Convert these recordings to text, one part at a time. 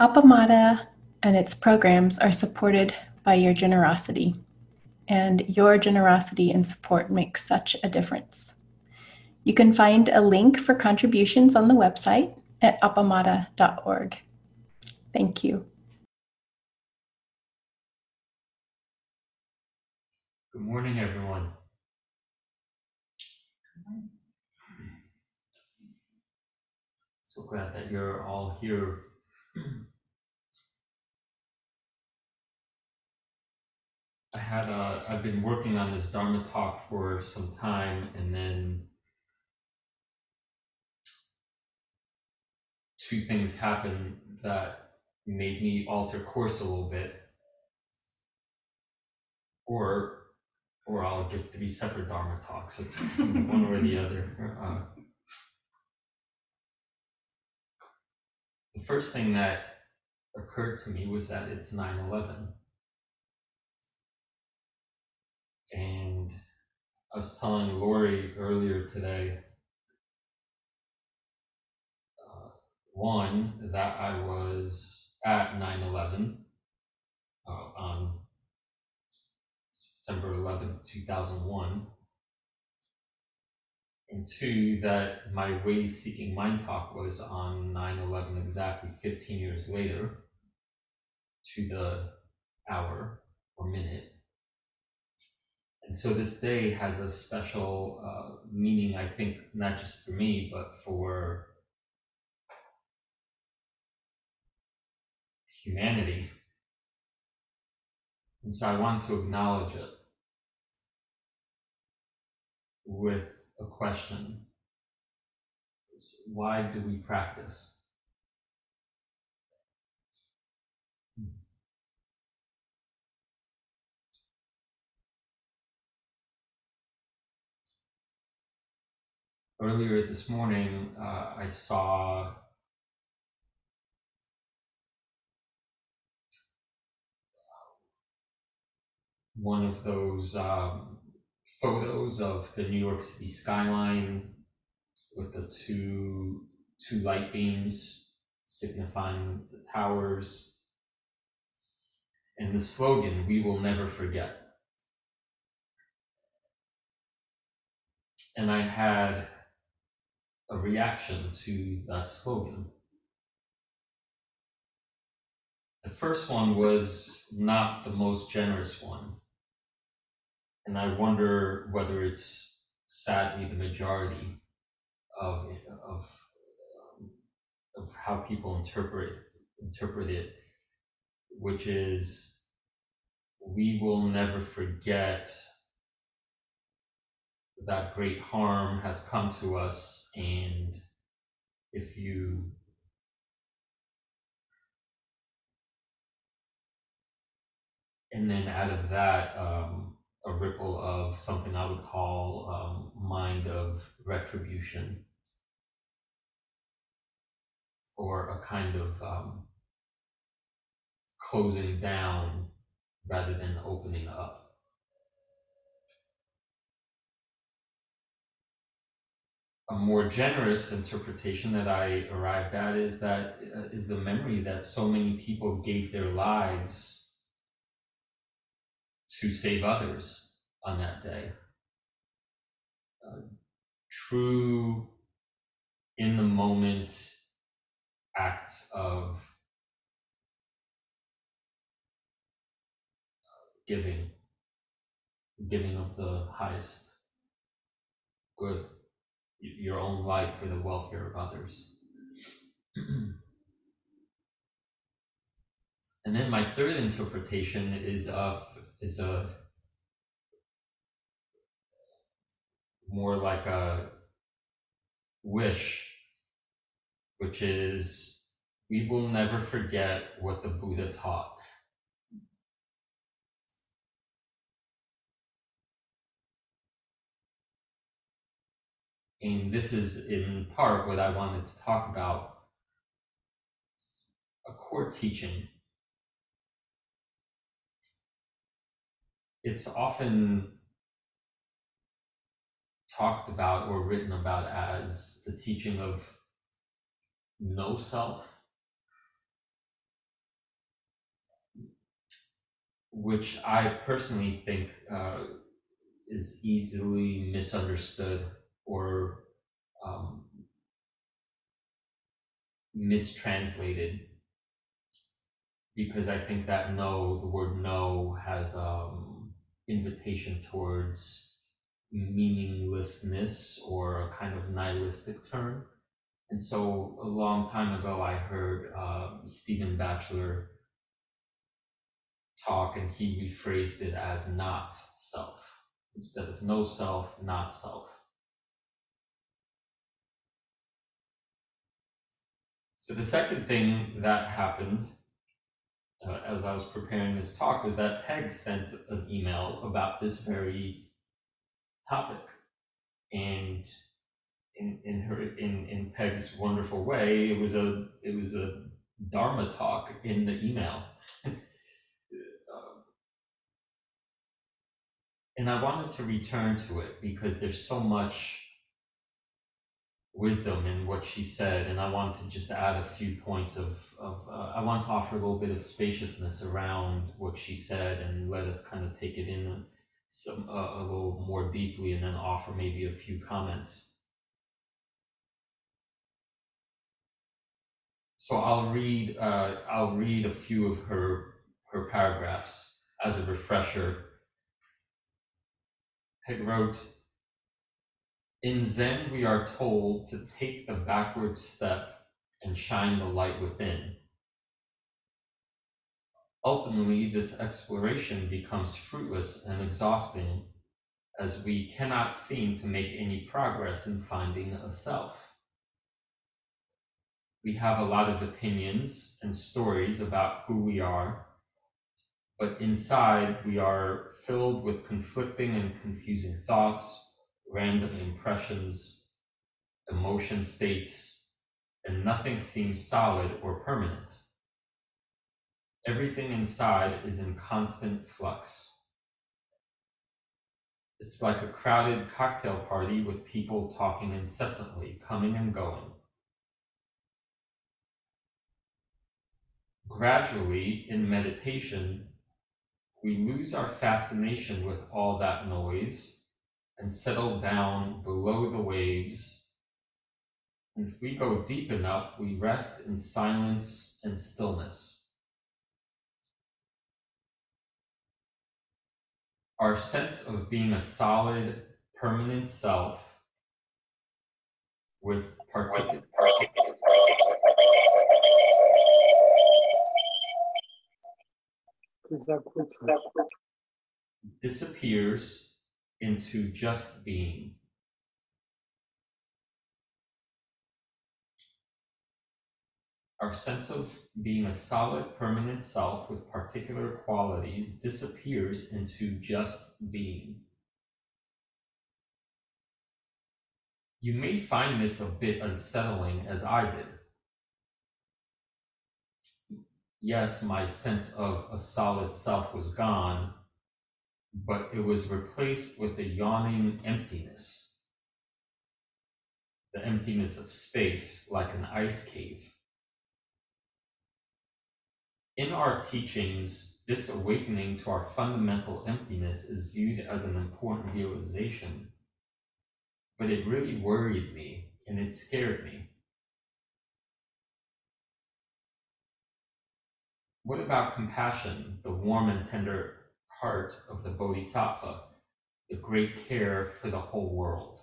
Appamada and its programs are supported by your generosity, and your generosity and support makes such a difference. You can find a link for contributions on the website at appamada.org. Thank you. Good morning, everyone. So glad that you're all here. I had a, I've been working on this Dharma talk for some time, and then two things happened that made me alter course a little bit. Or or I'll give three separate Dharma talks. It's one or the other. Uh, the first thing that occurred to me was that it's 9 11. And I was telling Lori earlier today uh, one, that I was at 9 11 uh, on September 11th, 2001. And two, that my way seeking mind talk was on 9 11, exactly 15 years later, to the hour or minute. And so this day has a special uh, meaning, I think, not just for me, but for humanity. And so I want to acknowledge it with a question. Why do we practice? Earlier this morning, uh, I saw one of those um, photos of the New York City skyline with the two two light beams signifying the towers. And the slogan we will never forget. And i had a reaction to that slogan. The first one was not the most generous one and I wonder whether it's sadly the majority of of of how people interpret interpret it, which is we will never forget that great harm has come to us, and if you and then out of that um, a ripple of something I would call um, mind of retribution or a kind of um, closing down rather than opening up. A more generous interpretation that I arrived at is that uh, is the memory that so many people gave their lives to save others on that day. Uh, true in the moment acts of giving, giving of the highest good, your own life for the welfare of others. and then my third interpretation is of is a more like a wish, which is we will never forget what the Buddha taught. And this is in part what I wanted to talk about a core teaching it's often talked about or written about as the teaching of no self, which I personally think uh, is easily misunderstood or um, mistranslated because I think that no, the word no has um, invitation towards meaninglessness or a kind of nihilistic term. And so a long time ago, I heard uh, Stephen Batchelor talk, and he rephrased it as not self instead of no self, not self. So the second thing that happened uh, as I was preparing this talk was that Peg sent an email about this very topic, and in in her in in Peg's wonderful way, it was a it was a Dharma talk in the email. And I wanted to return to it because there's so much wisdom in what she said, and I want to just add a few points of, of uh, I want to offer a little bit of spaciousness around what she said and let us kind of take it in some uh, a little more deeply, and then offer maybe a few comments. So I'll read uh, I'll read a few of her her paragraphs as a refresher. Peg wrote, in Zen, we are told to take the backward step and shine the light within. Ultimately, this exploration becomes fruitless and exhausting as we cannot seem to make any progress in finding a self. We have a lot of opinions and stories about who we are, but inside we are filled with conflicting and confusing thoughts, random impressions, emotion states, and nothing seems solid or permanent. Everything inside is in constant flux. It's like a crowded cocktail party with people talking incessantly, coming and going. Gradually, in meditation, we lose our fascination with all that noise and settle down below the waves. And if we go deep enough, we rest in silence and stillness. Our sense of being a solid, permanent self with particular disappears into just being. Our sense of being a solid, permanent self with particular qualities disappears into just being. You may find this a bit unsettling as I did. Yes, my sense of a solid self was gone, but it was replaced with a yawning emptiness. The emptiness of space, like an ice cave. In our teachings, this awakening to our fundamental emptiness is viewed as an important realization, but it really worried me and it scared me. What about compassion, the warm and tender heart of the Bodhisattva, the great care for the whole world.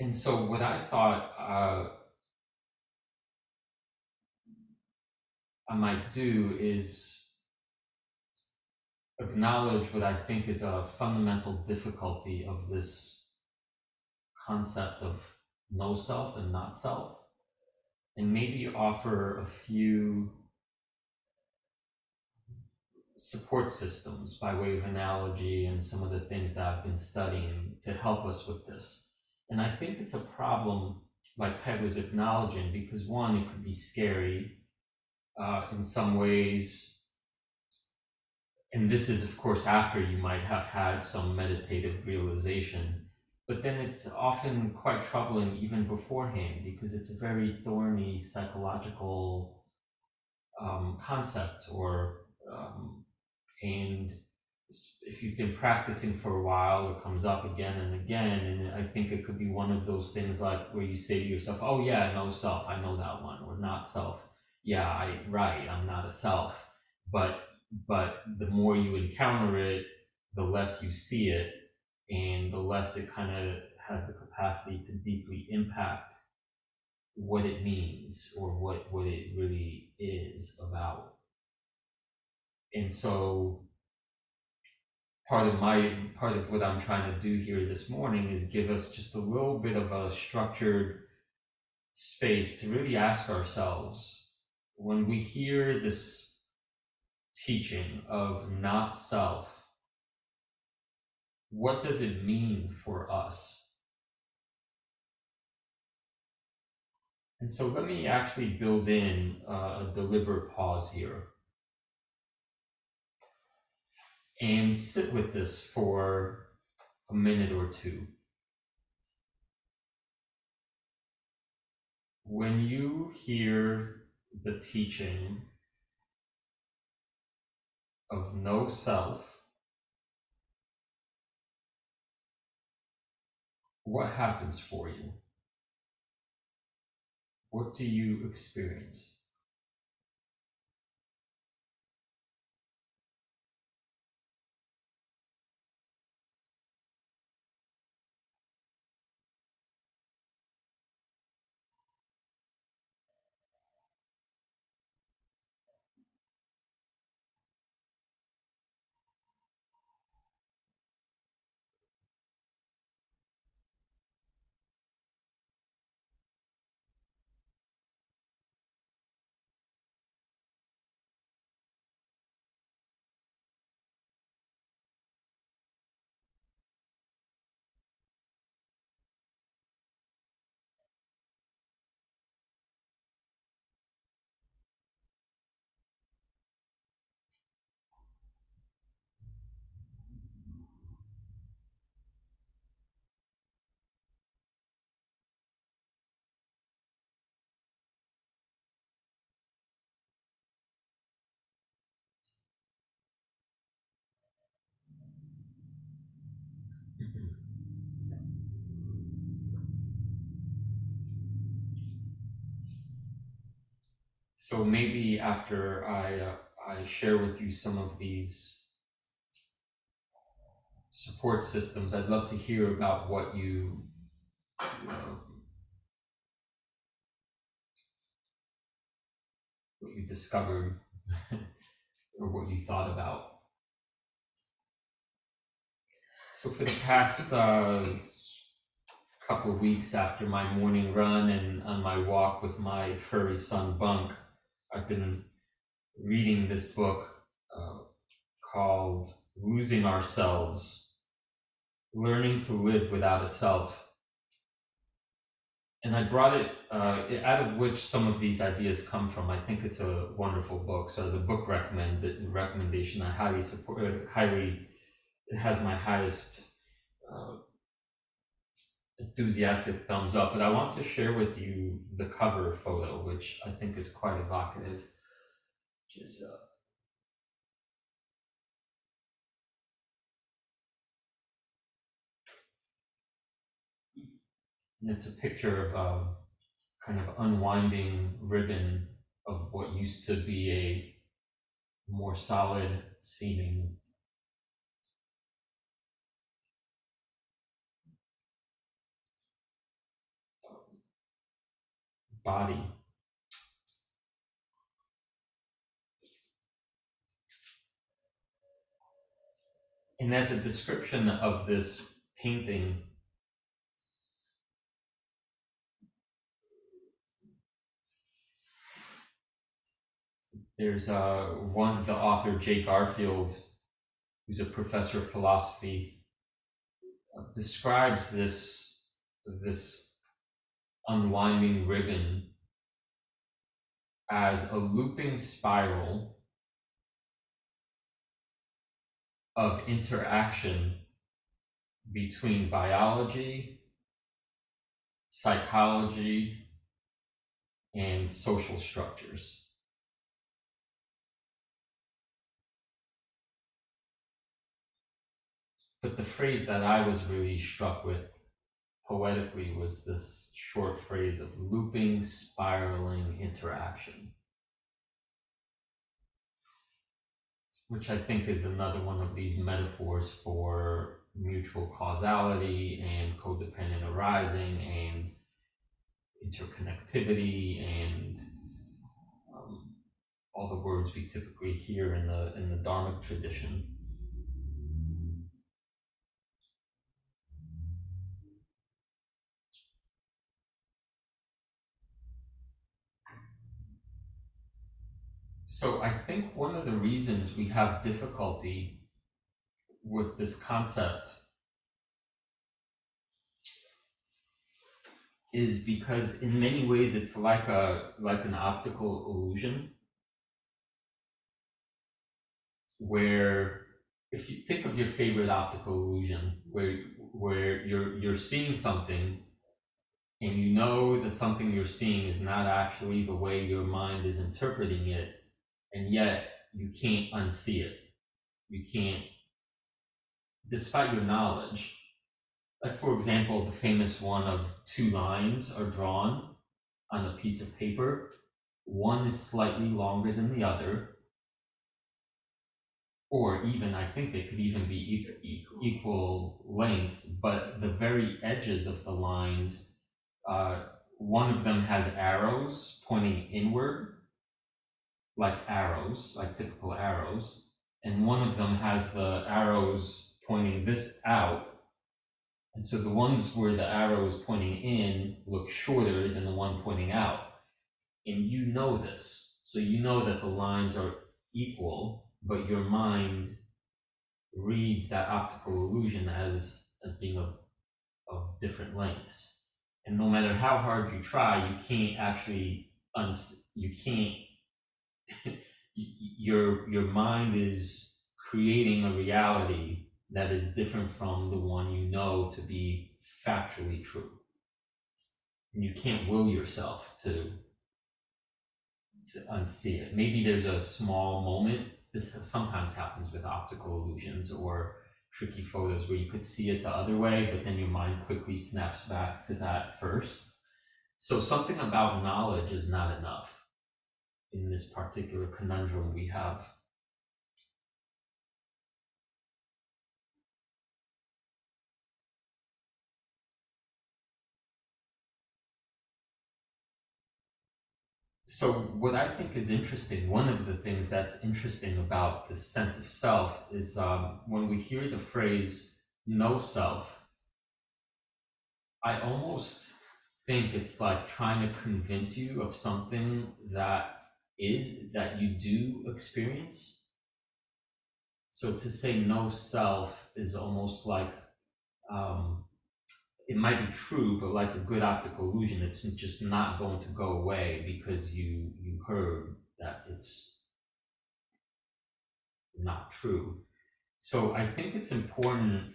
And so, what I thought uh, I might do is acknowledge what I think is a fundamental difficulty of this concept of no self and not self and maybe offer a few support systems by way of analogy and some of the things that I've been studying to help us with this. And I think it's a problem, like Peg was acknowledging, because one, it could be scary uh, in some ways. And this is, of course, after you might have had some meditative realization. But then it's often quite troubling even beforehand because it's a very thorny psychological um, concept or um, and if you've been practicing for a while it comes up again and again and i think it could be one of those things like where you say to yourself oh yeah no self i know that one or not self. Yeah i right i'm not a self. But but the more you encounter it the less you see it and the less it kind of has the capacity to deeply impact what it means or what what it really is about. And so part of my part of what i'm trying to do here this morning is give us just a little bit of a structured space to really ask ourselves when we hear this teaching of not self what does it mean for us And so let me actually build in uh, a deliberate pause here and sit with this for a minute or two. When you hear the teaching of no self, what happens for you? What do you experience? So maybe after I uh, I share with you some of these support systems, I'd love to hear about what you, know, what you discovered or what you thought about. So for the past uh, couple of weeks after my morning run and on my walk with my furry son Bunk, I've been reading this book uh, called Losing Ourselves Learning to Live Without a Self. And I brought it uh, out of which some of these ideas come from. I think it's a wonderful book. So, as a book recommend, recommendation, I highly support, uh, highly, it has my highest uh, enthusiastic thumbs up, but I want to share with you the cover photo, which I think is quite evocative. Is uh, it's a picture of a um, kind of unwinding ribbon of what used to be a more solid seeming body. And as a description of this painting, there's uh, one, the author, Jay Garfield, who's a professor of philosophy, uh, describes this, this unwinding ribbon as a looping spiral of interaction between biology, psychology, and social structures. But the phrase that I was really struck with poetically was this short phrase of looping, spiraling interaction. Which I think is another one of these metaphors for mutual causality and codependent arising and interconnectivity and um, all the words we typically hear in the in the Dharmic tradition. So I think one of the reasons we have difficulty with this concept is because in many ways it's like a like an optical illusion where if you think of your favorite optical illusion where where you're you're seeing something and you know that something you're seeing is not actually the way your mind is interpreting it and yet you can't unsee it. You can't, despite your knowledge. Like, for example, the famous one of two lines are drawn on a piece of paper. One is slightly longer than the other, or even, I think they could even be equal lengths, but the very edges of the lines, uh, one of them has arrows pointing inward, like arrows, like typical arrows, and one of them has the arrows pointing this out. And so the ones where the arrow is pointing in look shorter than the one pointing out. And you know this. So you know that the lines are equal, but your mind reads that optical illusion as as being of, of different lengths. And no matter how hard you try, you can't actually you can't your your mind is creating a reality that is different from the one you know to be factually true. And you can't will yourself to to unsee it. Maybe there's a small moment. This sometimes happens with optical illusions or tricky photos where you could see it the other way, but then your mind quickly snaps back to that first. So something about knowledge is not enough in this particular conundrum we have. So, what I think is interesting, one of the things that's interesting about the sense of self is um, when we hear the phrase no self, I almost think it's like trying to convince you of something that is that you do experience. So to say no self is almost like um, it might be true, but like a good optical illusion, it's just not going to go away because you you heard that it's not true. So I think it's important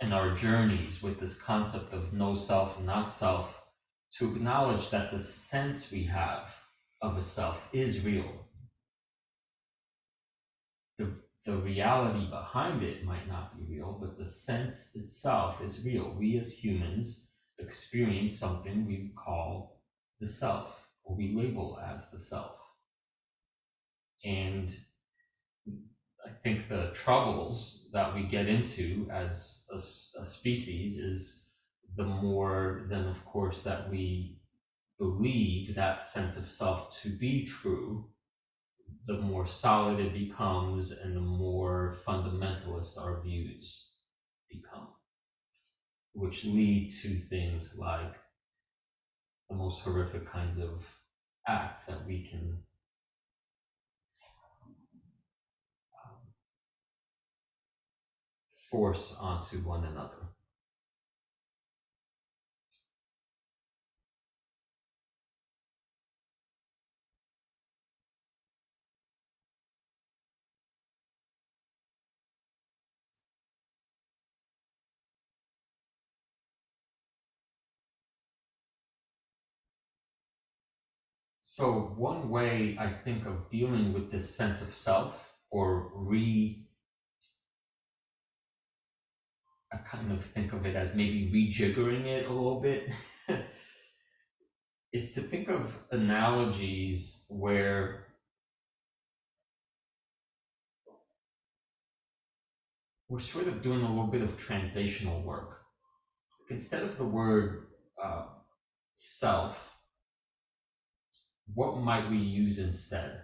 in our journeys with this concept of no self not self to acknowledge that the sense we have of a self is real. The, the reality behind it might not be real, but the sense itself is real. We as humans experience something we call the self, or we label as the self. And I think the troubles that we get into as a, a species is the more then, of course, that we believe that sense of self to be true, the more solid it becomes and the more fundamentalist our views become, which lead to things like the most horrific kinds of acts that we can um, force onto one another. So, one way I think of dealing with this sense of self or re I kind of think of it as maybe rejiggering it a little bit is to think of analogies where we're sort of doing a little bit of translational work. Instead of the word uh, self, what might we use instead?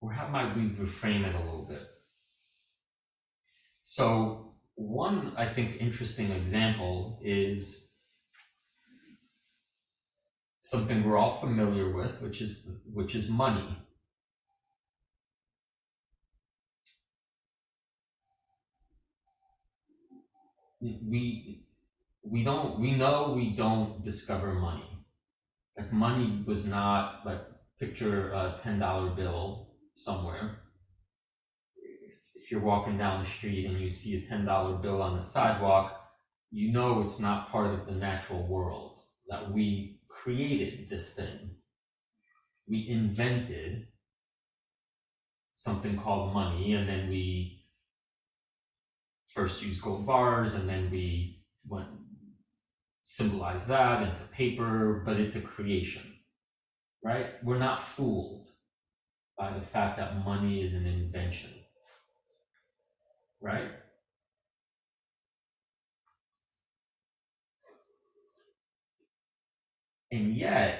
Or how might we reframe it a little bit? So, one, I think, interesting example is something we're all familiar with, which is which is money. We we don't we know we don't discover money. Like money was not like picture a ten dollar bill somewhere. If you're walking down the street and you see a ten dollar bill on the sidewalk, you know it's not part of the natural world that we created this thing. We invented something called money, and then we first used gold bars, and then we went symbolize that into paper, but it's a creation, right? We're not fooled by the fact that money is an invention, right? And yet,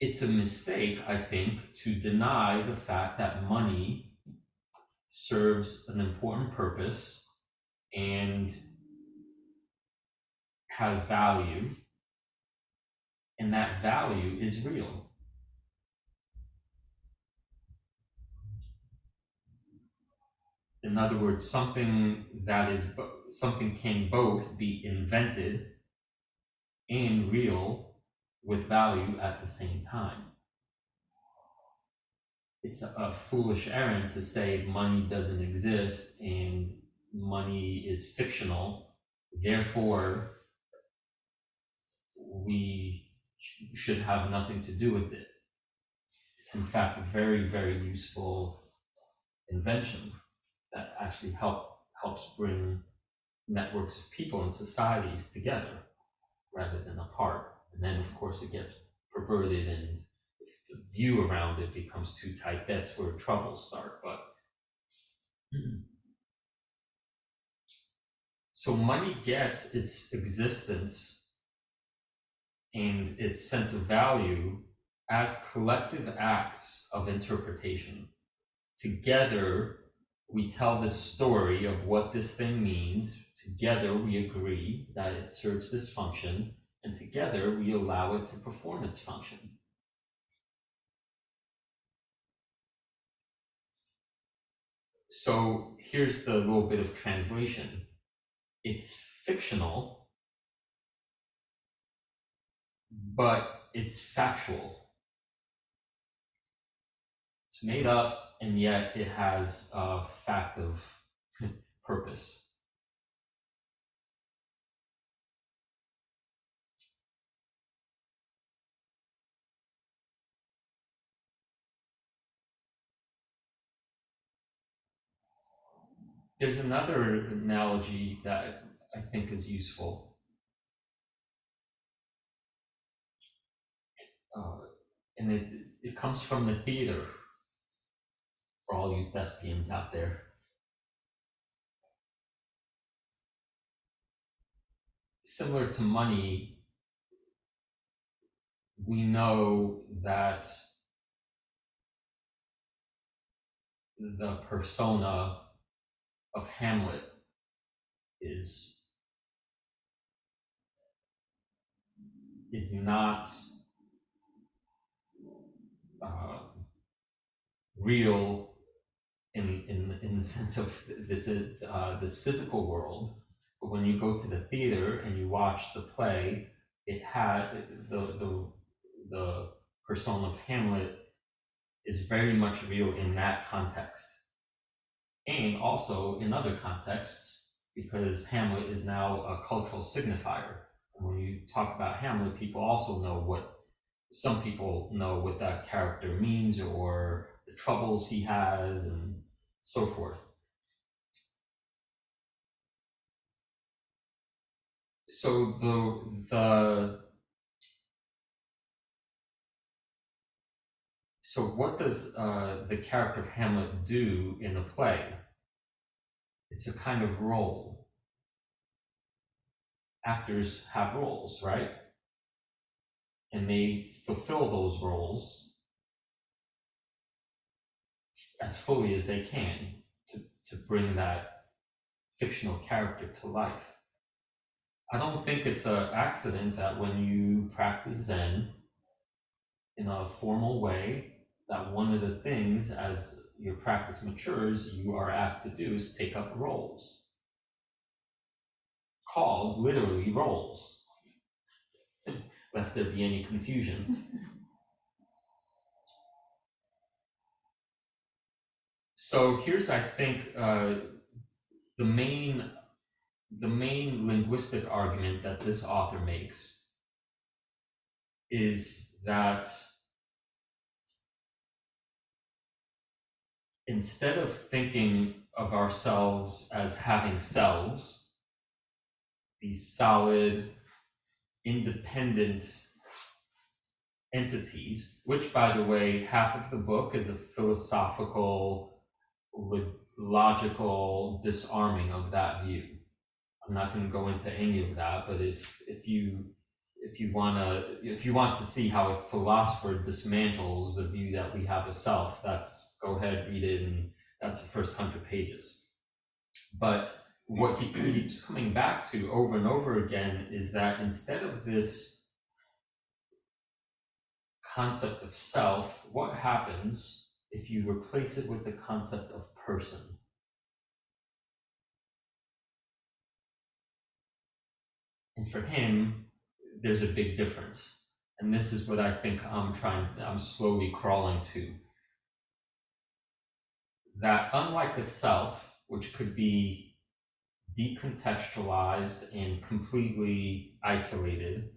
it's a mistake, I think, to deny the fact that money serves an important purpose and has value, and that value is real. In other words, something that is something can both be invented and real with value at the same time. It's a, foolish errand to say money doesn't exist and money is fictional. Therefore, we sh- should have nothing to do with it. It's in fact a very, very useful invention that actually help helps bring networks of people and societies together rather than apart. And then, of course, it gets perverted and if the view around it becomes too tight, that's where troubles start. But so money gets its existence and its sense of value as collective acts of interpretation. Together, we tell the story of what this thing means. Together, we agree that it serves this function, and together, we allow it to perform its function. So, here's the little bit of translation it's fictional, but it's factual. It's made up and yet it has a fact of purpose. There's another analogy that I think is useful. Uh, and it, it comes from the theater for all you thespians out there. Similar to money, we know that the persona of Hamlet is is not uh, real in in in the sense of this is uh, this physical world. But when you go to the theater and you watch the play, it had the the the persona of Hamlet is very much real in that context, and also in other contexts because Hamlet is now a cultural signifier, And when you talk about Hamlet, people also know what some people know what that character means or the troubles he has and so forth. So the the so what does uh, the character of Hamlet do in the play? It's a kind of role. Actors have roles, right? And they fulfill those roles as fully as they can to, to bring that fictional character to life. I don't think it's an accident that when you practice Zen in a formal way, that one of the things as your practice matures, you are asked to do is take up roles. Called literally roles, lest there be any confusion. so here's, I think, uh, the main the main linguistic argument that this author makes is that instead of thinking of ourselves as having selves, these solid, independent entities, which, by the way, half of the book is a philosophical, logical disarming of that view. I'm not going to go into any of that, but if if you if you want to if you want to see how a philosopher dismantles the view that we have a self, that's go ahead, read it, and that's the first hundred pages. But what he keeps coming back to over and over again is that instead of this concept of self, what happens if you replace it with the concept of person? And for him, there's a big difference. And this is what I think I'm trying, I'm slowly crawling to that unlike a self, which could be decontextualized and completely isolated,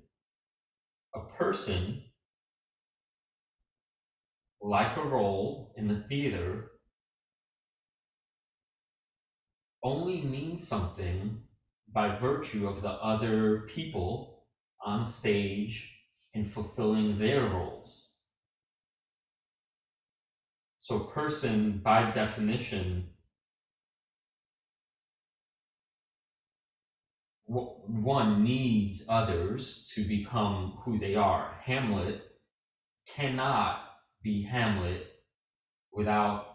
a person, like a role in the theater, only means something by virtue of the other people on stage in fulfilling their roles. So person, by definition, one needs others to become who they are. Hamlet cannot be Hamlet without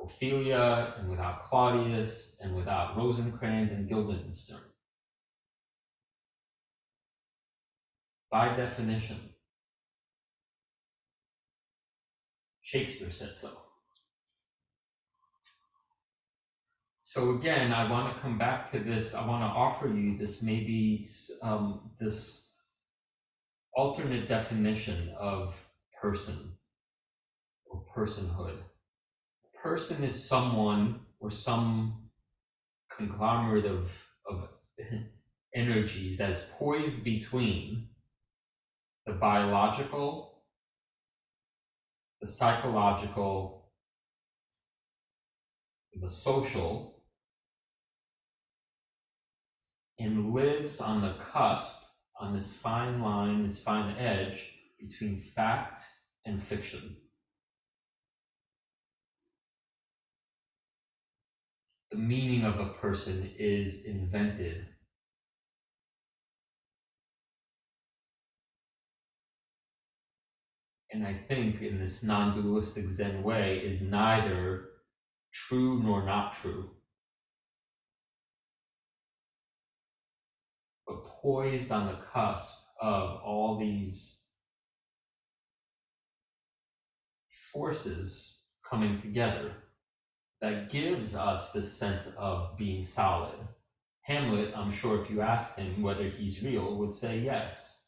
Ophelia and without Claudius and without Rosencrantz and Guildenstern. By definition. Shakespeare said so. So again, I want to come back to this. I want to offer you this maybe um, this alternate definition of person or personhood. A person is someone or some conglomerate of, of energies that is poised between the biological the psychological, the social, and lives on the cusp, on this fine line, this fine edge between fact and fiction. The meaning of a person is invented and I think in this non dualistic Zen way, is neither true nor not true, poised on the cusp of all these forces coming together that gives us this sense of being solid. Hamlet, I'm sure if you asked him whether he's real, would say yes.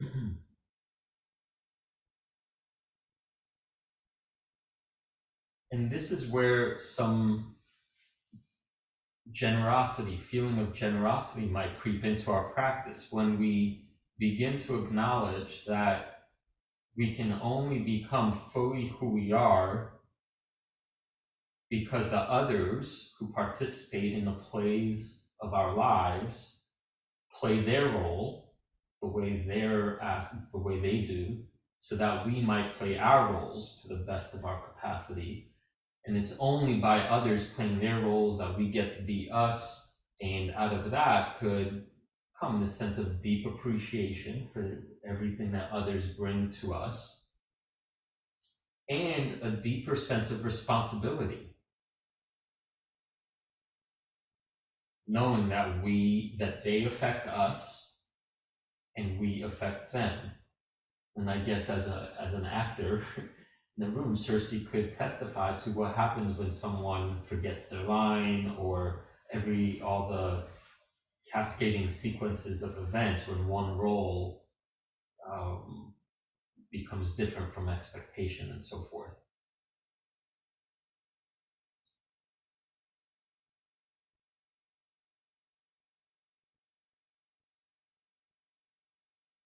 and this is where some generosity, feeling of generosity might creep into our practice when we begin to acknowledge that we can only become fully who we are because the others who participate in the plays of our lives play their role the way they're asked, the way they do, so that we might play our roles to the best of our capacity. And it's only by others playing their roles that we get to be us. And out of that could come this sense of deep appreciation for everything that others bring to us. And a deeper sense of responsibility. Knowing that we that they affect us and we affect them. And i guess as a as an actor in the room cersei could testify to what happens when someone forgets their line or every all the cascading sequences of events when one role um, becomes different from expectation and so forth.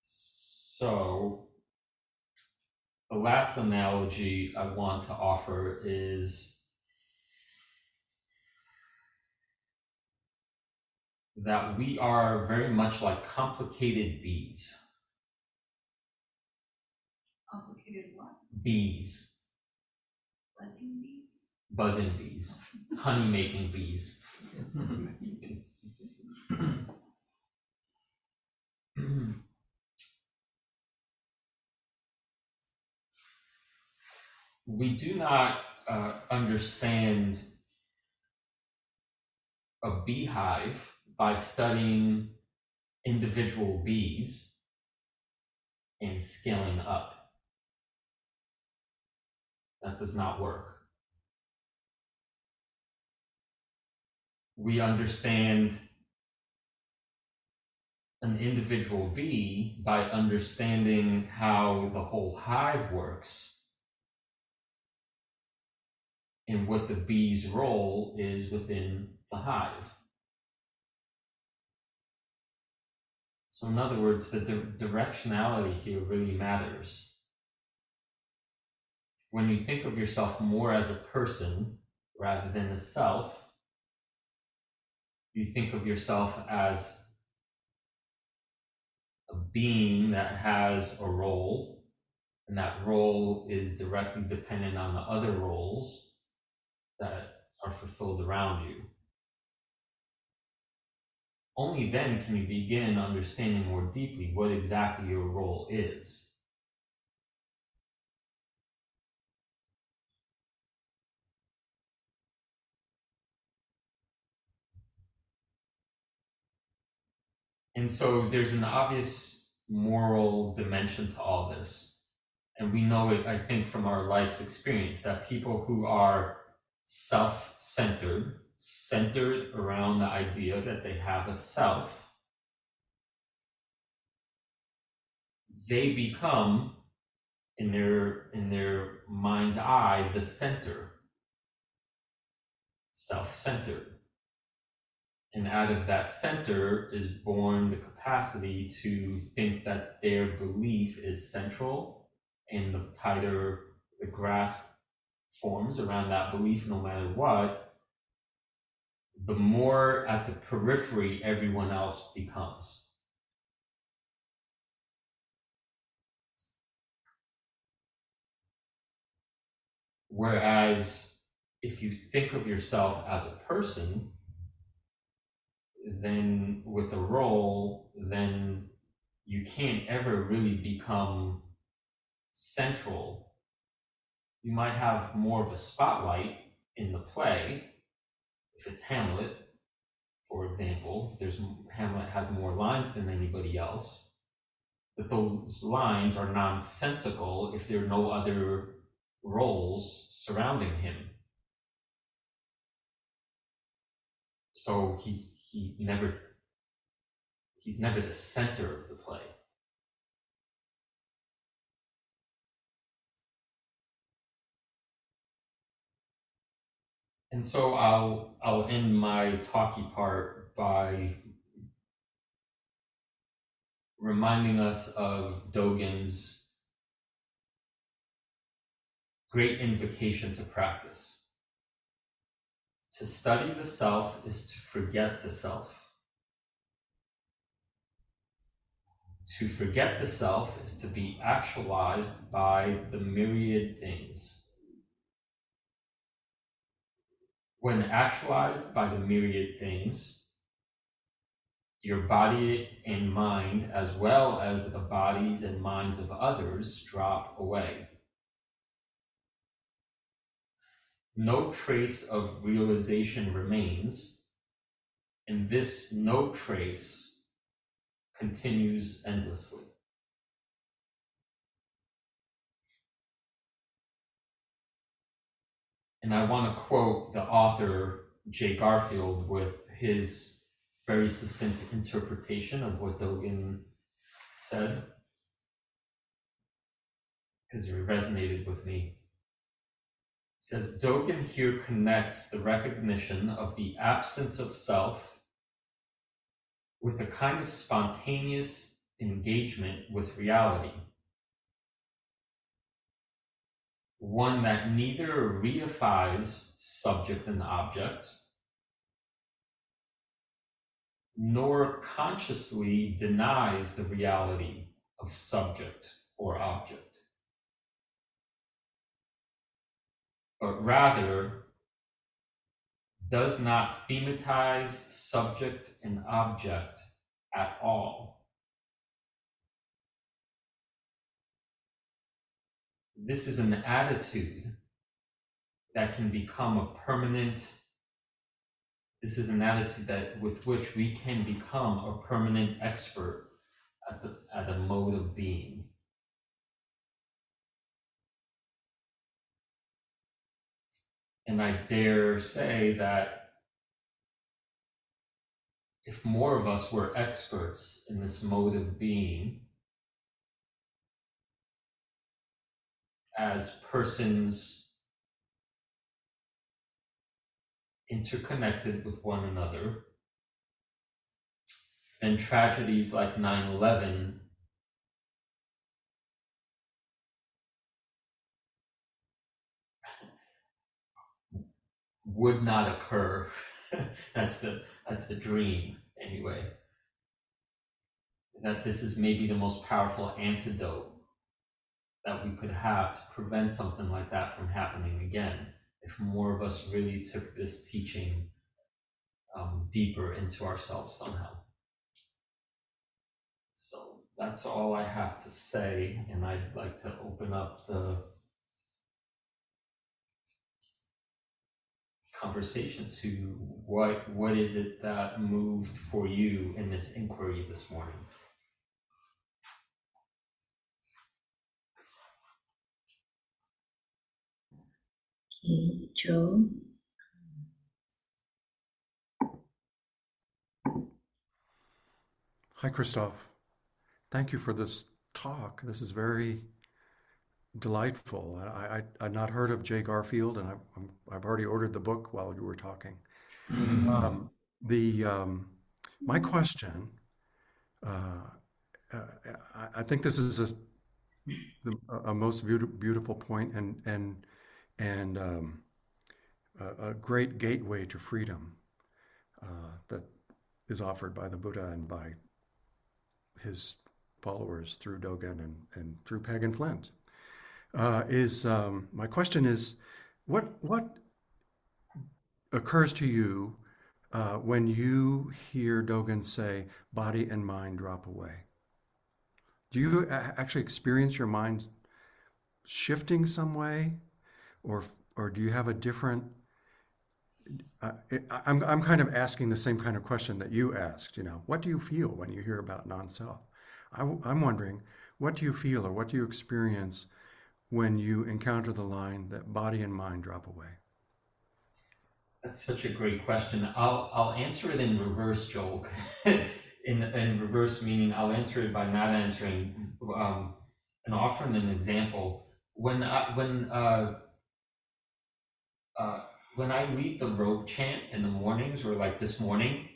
So the last analogy I want to offer is that we are very much like complicated bees. Complicated what? Bees. Buzzing bees? Buzzing bees. Honey making bees. we do not uh, understand a beehive by studying individual bees and scaling up. That does not work. We understand an individual bee by understanding how the whole hive works and what the bee's role is within the hive. So, in other words, the di- directionality here really matters. When you think of yourself more as a person rather than a self, you think of yourself as a being that has a role, and that role is directly dependent on the other roles that are fulfilled around you. Only then can you begin understanding more deeply what exactly your role is. And so there's an obvious moral dimension to all this. And we know it, I think, from our life's experience that people who are self centered, centered around the idea that they have a self, they become in their in their mind's eye the center. Self-centered. And out of that center is born the capacity to think that their belief is central and the tighter the grasp forms around that belief, no matter what, the more at the periphery everyone else becomes. Whereas if you think of yourself as a person, then with a role, then you can't ever really become central you might have more of a spotlight in the play. If it's Hamlet, for example, there's Hamlet has more lines than anybody else, but those lines are nonsensical if there are no other roles surrounding him. So he's he never he's never the center of the play. And so I'll I'll end my talky part by reminding us of Dogen's great invocation to practice. To study the self is to forget the self. To forget the self is to be actualized by the myriad things. When actualized by the myriad things, your body and mind, as well as the bodies and minds of others, drop away. No trace of realization remains, and this no trace continues endlessly. And I want to quote the author, Jay Garfield, with his very succinct interpretation of what Dogen said, because it resonated with me. He says Dogen here connects the recognition of the absence of self with a kind of spontaneous engagement with reality. One that neither reifies subject and object, nor consciously denies the reality of subject or object, but rather does not thematize subject and object at all. This is an attitude that can become a permanent this is an attitude that with which we can become a permanent expert at the at a mode of being. And I dare say that if more of us were experts in this mode of being, as persons interconnected with one another, And tragedies like 9 11 would not occur. that's the that's the dream anyway. That this is maybe the most powerful antidote that we could have to prevent something like that from happening again. If more of us really took this teaching um, deeper into ourselves somehow. So that's all I have to say, and I'd like to open up the conversation to what what is it that moved for you in this inquiry this morning? Okay, Joe. Hi, Christoph. Thank you for this talk. This is very delightful. I, I, I'd not heard of Jay Garfield, and I, have already ordered the book while you were talking. Mm-hmm. Um, the um, my question, uh, uh, I, I, think this is a a most beautiful point and and and um, a, a, great gateway to freedom uh, that is offered by the Buddha and by his followers through Dogen and, and through Peg and Flint uh, is um, my question is what what occurs to you uh, when you hear Dogen say body and mind drop away? Do you actually experience your mind shifting some way, or or do you have a different? Uh, I'm I'm kind of asking the same kind of question that you asked. You know, what do you feel when you hear about non-self? I, I'm wondering, what do you feel or what do you experience when you encounter the line that body and mind drop away? That's such a great question. I'll I'll answer it in reverse, Joel. in in reverse meaning, I'll answer it by not answering um, and offering an example. When I, when uh, uh, when I lead the robe chant in the mornings, or like this morning,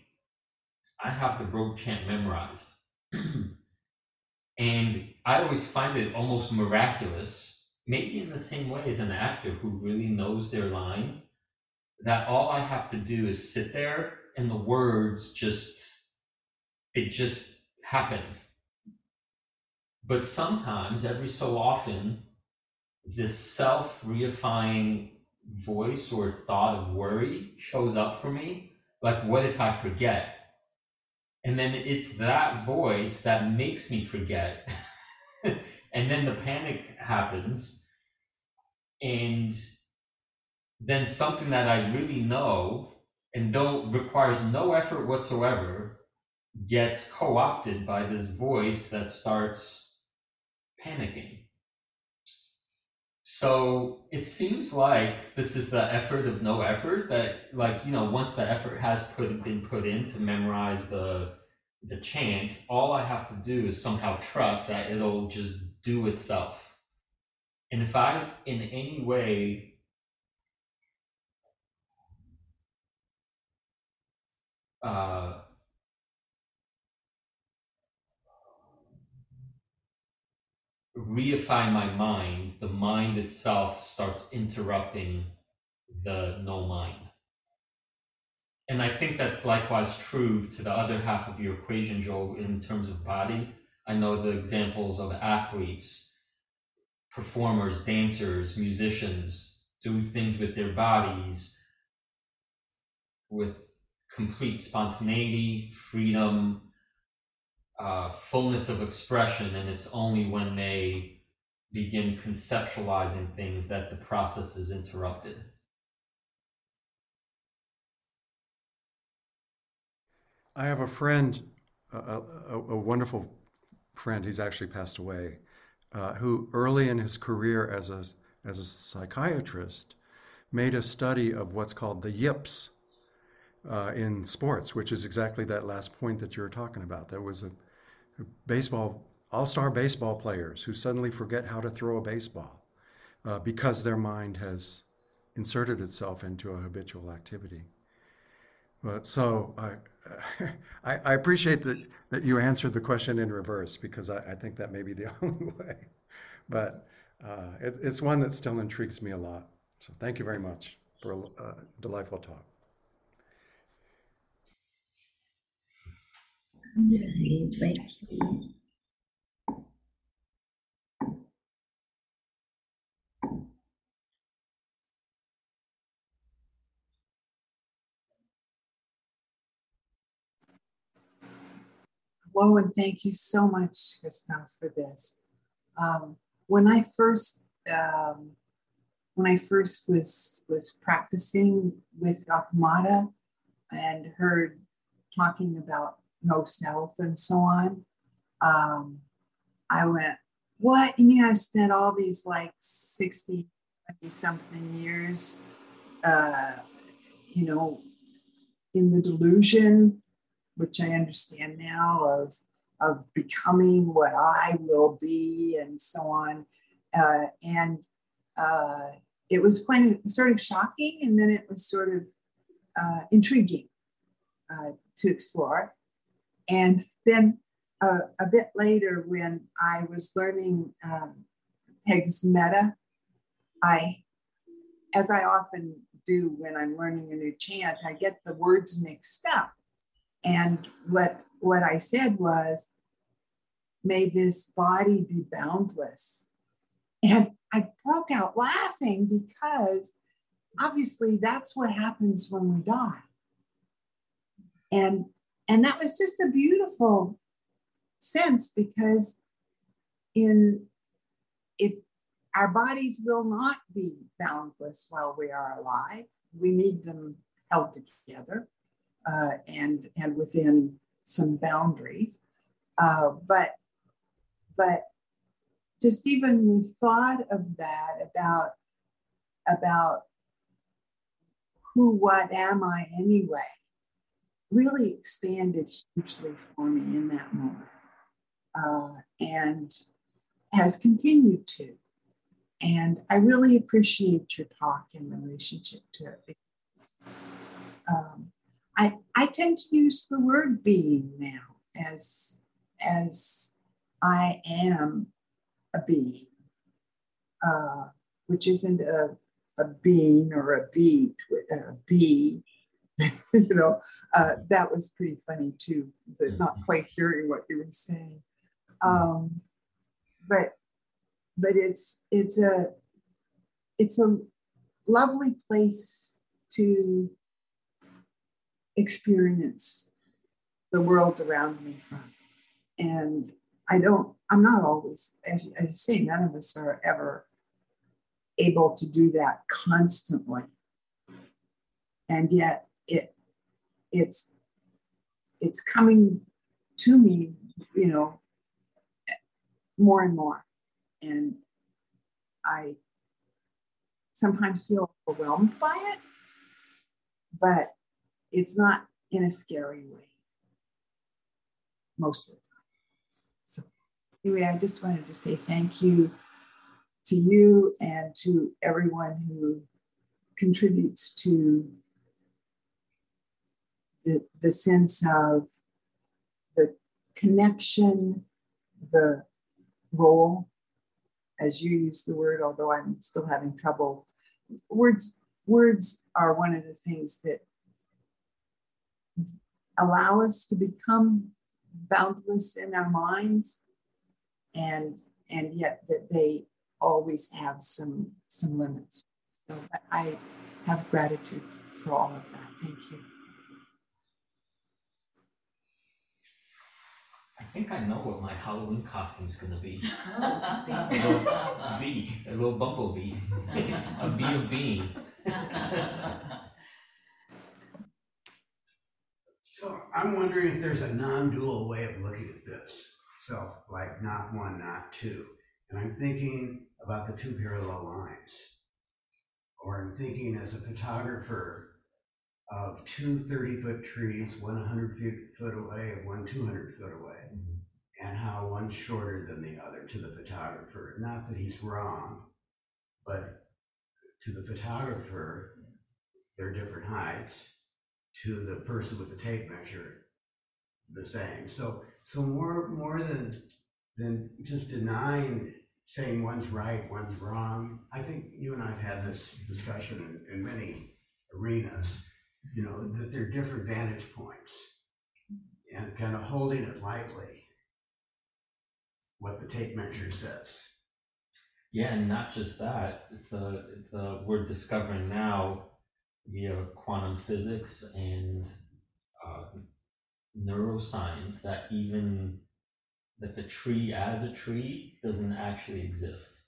I have the robe chant memorized. and I always find it almost miraculous, maybe in the same way as an actor who really knows their line, that all I have to do is sit there and the words just, it just happen. But sometimes, every so often, this self reifying voice or thought of worry shows up for me. Like, what if I forget? And then it's that voice that makes me forget. and then the panic happens. And then something that I really know and don't requires no effort whatsoever gets co-opted by this voice that starts panicking. So it seems like this is the effort of no effort that like, you know, once the effort has put been put in to memorize the the chant, all I have to do is somehow trust that it'll just do itself. And if I in any way uh, reify my mind, the mind itself starts interrupting the no mind. And I think that's likewise true to the other half of your equation, Joe, in terms of body. I know the examples of athletes, performers, dancers, musicians do things with their bodies with complete spontaneity, freedom, uh, fullness of expression, and it's only when they begin conceptualizing things that the process is interrupted. I have a friend, a, a, a wonderful friend, he's actually passed away, uh, who early in his career as a, as a psychiatrist made a study of what's called the yips uh, in sports, which is exactly that last point that you were talking about. There was a, baseball, all star baseball players who suddenly forget how to throw a baseball uh, because their mind has inserted itself into a habitual activity. But so I, I, I, appreciate that, that you answered the question in reverse because I, I think that may be the only way. But uh, it, it's one that still intrigues me a lot. So thank you very much for a uh, delightful talk. Right, you. Well, and thank you so much, Christoph, for this. Um, when I first um, when I first was was practicing with Appamada and heard talking about no self and so on, um, I went, What? You mean I've spent all these like 60, 20 something years, uh, you know, in the delusion, which I understand now of, of becoming what I will be and so on. Uh, and uh, it was kind of sort of shocking and then it was sort of uh, intriguing uh, to explore. And then uh, a bit later, when I was learning um, Peg's Metta, I, as I often do when I'm learning a new chant, I get the words mixed up. And what what I said was, "May this body be boundless," and I broke out laughing because obviously that's what happens when we die. And and that was just a beautiful sense because in it our bodies will not be boundless while we are alive we need them held together uh, and and within some boundaries. Uh, but but just even the thought of that about about who what am i anyway really expanded hugely for me in that moment uh, and has continued to. And I really appreciate your talk in relationship to it because I tend to use the word being now as as I am a being, uh, which isn't a, a being or a beat, a bee. you know, uh, that was pretty funny too, not quite hearing what you were saying. Um, but but it's it's a it's a lovely place to experience the world around me from. And I don't, I'm not always, as, as you say, none of us are ever able to do that constantly. And yet it's it's coming to me, you know, more and more. And I sometimes feel overwhelmed by it, but it's not in a scary way most of the time. So, anyway, I just wanted to say thank you to you and to everyone who contributes to the, sense of the connection, the role, as you use the word, although I'm still having trouble. Words, words are one of the things that allow us to become boundless in our minds and and yet that they always have some some limits. So i have gratitude for all of that. Thank you think I know what my Halloween costume's gonna be. a little bee, a little bumblebee, a bee of being. So I'm wondering if there's a non-dual way of looking at this. So like not one, not two. And I'm thinking about the two parallel lines. Or I'm thinking as a photographer of two 30 foot trees, one 100 foot away and one 200 foot away, mm-hmm. and how one's shorter than the other to the photographer. Not that he's wrong, but to the photographer, they're different heights to the person with the tape measure the same. So so more more than than just denying saying one's right, one's wrong. I think you and I've had this discussion in, in many arenas, you know, that they're different vantage points and kind of holding it lightly what the tape measure says. Yeah, and not just that, the the we're discovering now via quantum physics and uh, neuroscience that even that the tree as a tree doesn't actually exist.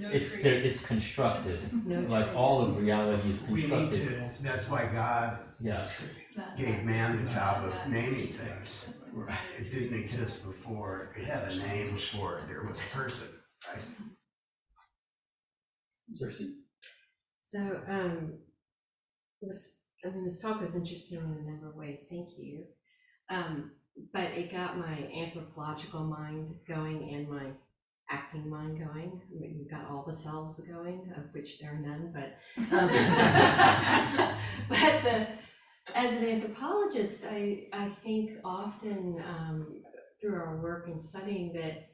No it's tree. there, it's constructed. No like tree. all of reality is We need constructed. to, that's why God Yeah. Gave man the job of naming things. Right. It didn't exist before. It had a name before it. There was a person, right? Cersei? So, um, this, I mean, this talk was interesting in a number of ways, thank you. Um, but it got my anthropological mind going and my acting mind going. I mean, You've got all the selves going, of which there are none, but, um, but the, as an anthropologist, I, I think often, um, through our work and studying that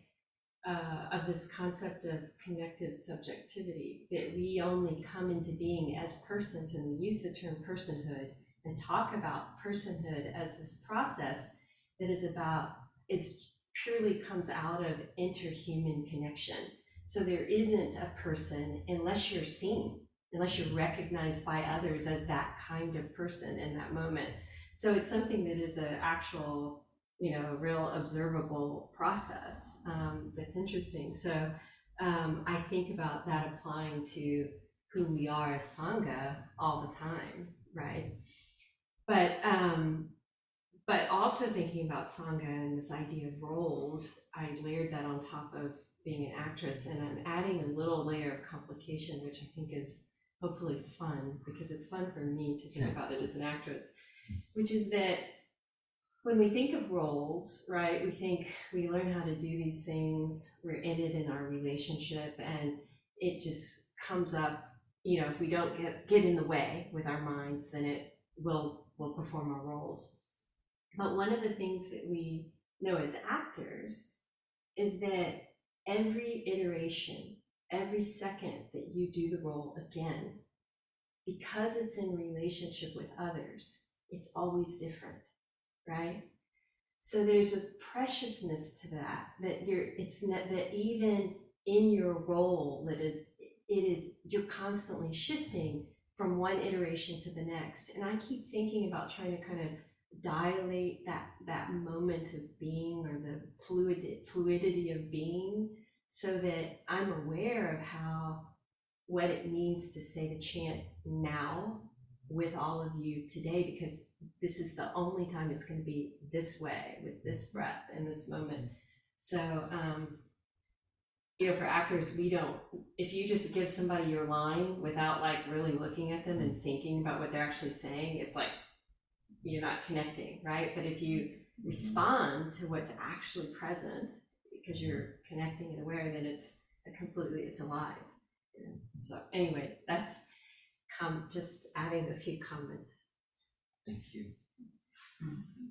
uh, of this concept of connective subjectivity, that we only come into being as persons, and we use the term personhood and talk about personhood as this process that is about, is purely comes out of interhuman connection. So there isn't a person unless you're seen, unless you're recognized by others as that kind of person in that moment. So it's something that is an actual you know, a real observable process um, that's interesting. So um, I think about that applying to who we are as Sangha all the time, right? But um, but also thinking about Sangha and this idea of roles, I layered that on top of being an actress, and I'm adding a little layer of complication, which I think is hopefully fun because it's fun for me to think about it as an actress, which is that when we think of roles, right, we think we learn how to do these things, we're in it in our relationship, and it just comes up you know, if we don't get, get in the way with our minds, then it will, will perform our roles. But one of the things that we know as actors is that every iteration, every second that you do the role again, because it's in relationship with others, it's always different, right? So there's a preciousness to that, that you're, it's not, that even in your role, that is, it is, you're constantly shifting from one iteration to the next. And I keep thinking about trying to kind of dilate that that moment of being or the fluid fluidity of being so that I'm aware of how what it means to say the chant now with all of you today because this is the only time it's going to be this way with this breath and this moment. So um you know for actors we don't if you just give somebody your line without like really looking at them and thinking about what they're actually saying it's like you're not connecting right? But if you respond to what's actually present because you're connecting and aware then it's a completely it's alive. You so anyway that's come just adding a few comments. Thank you. Mm-hmm.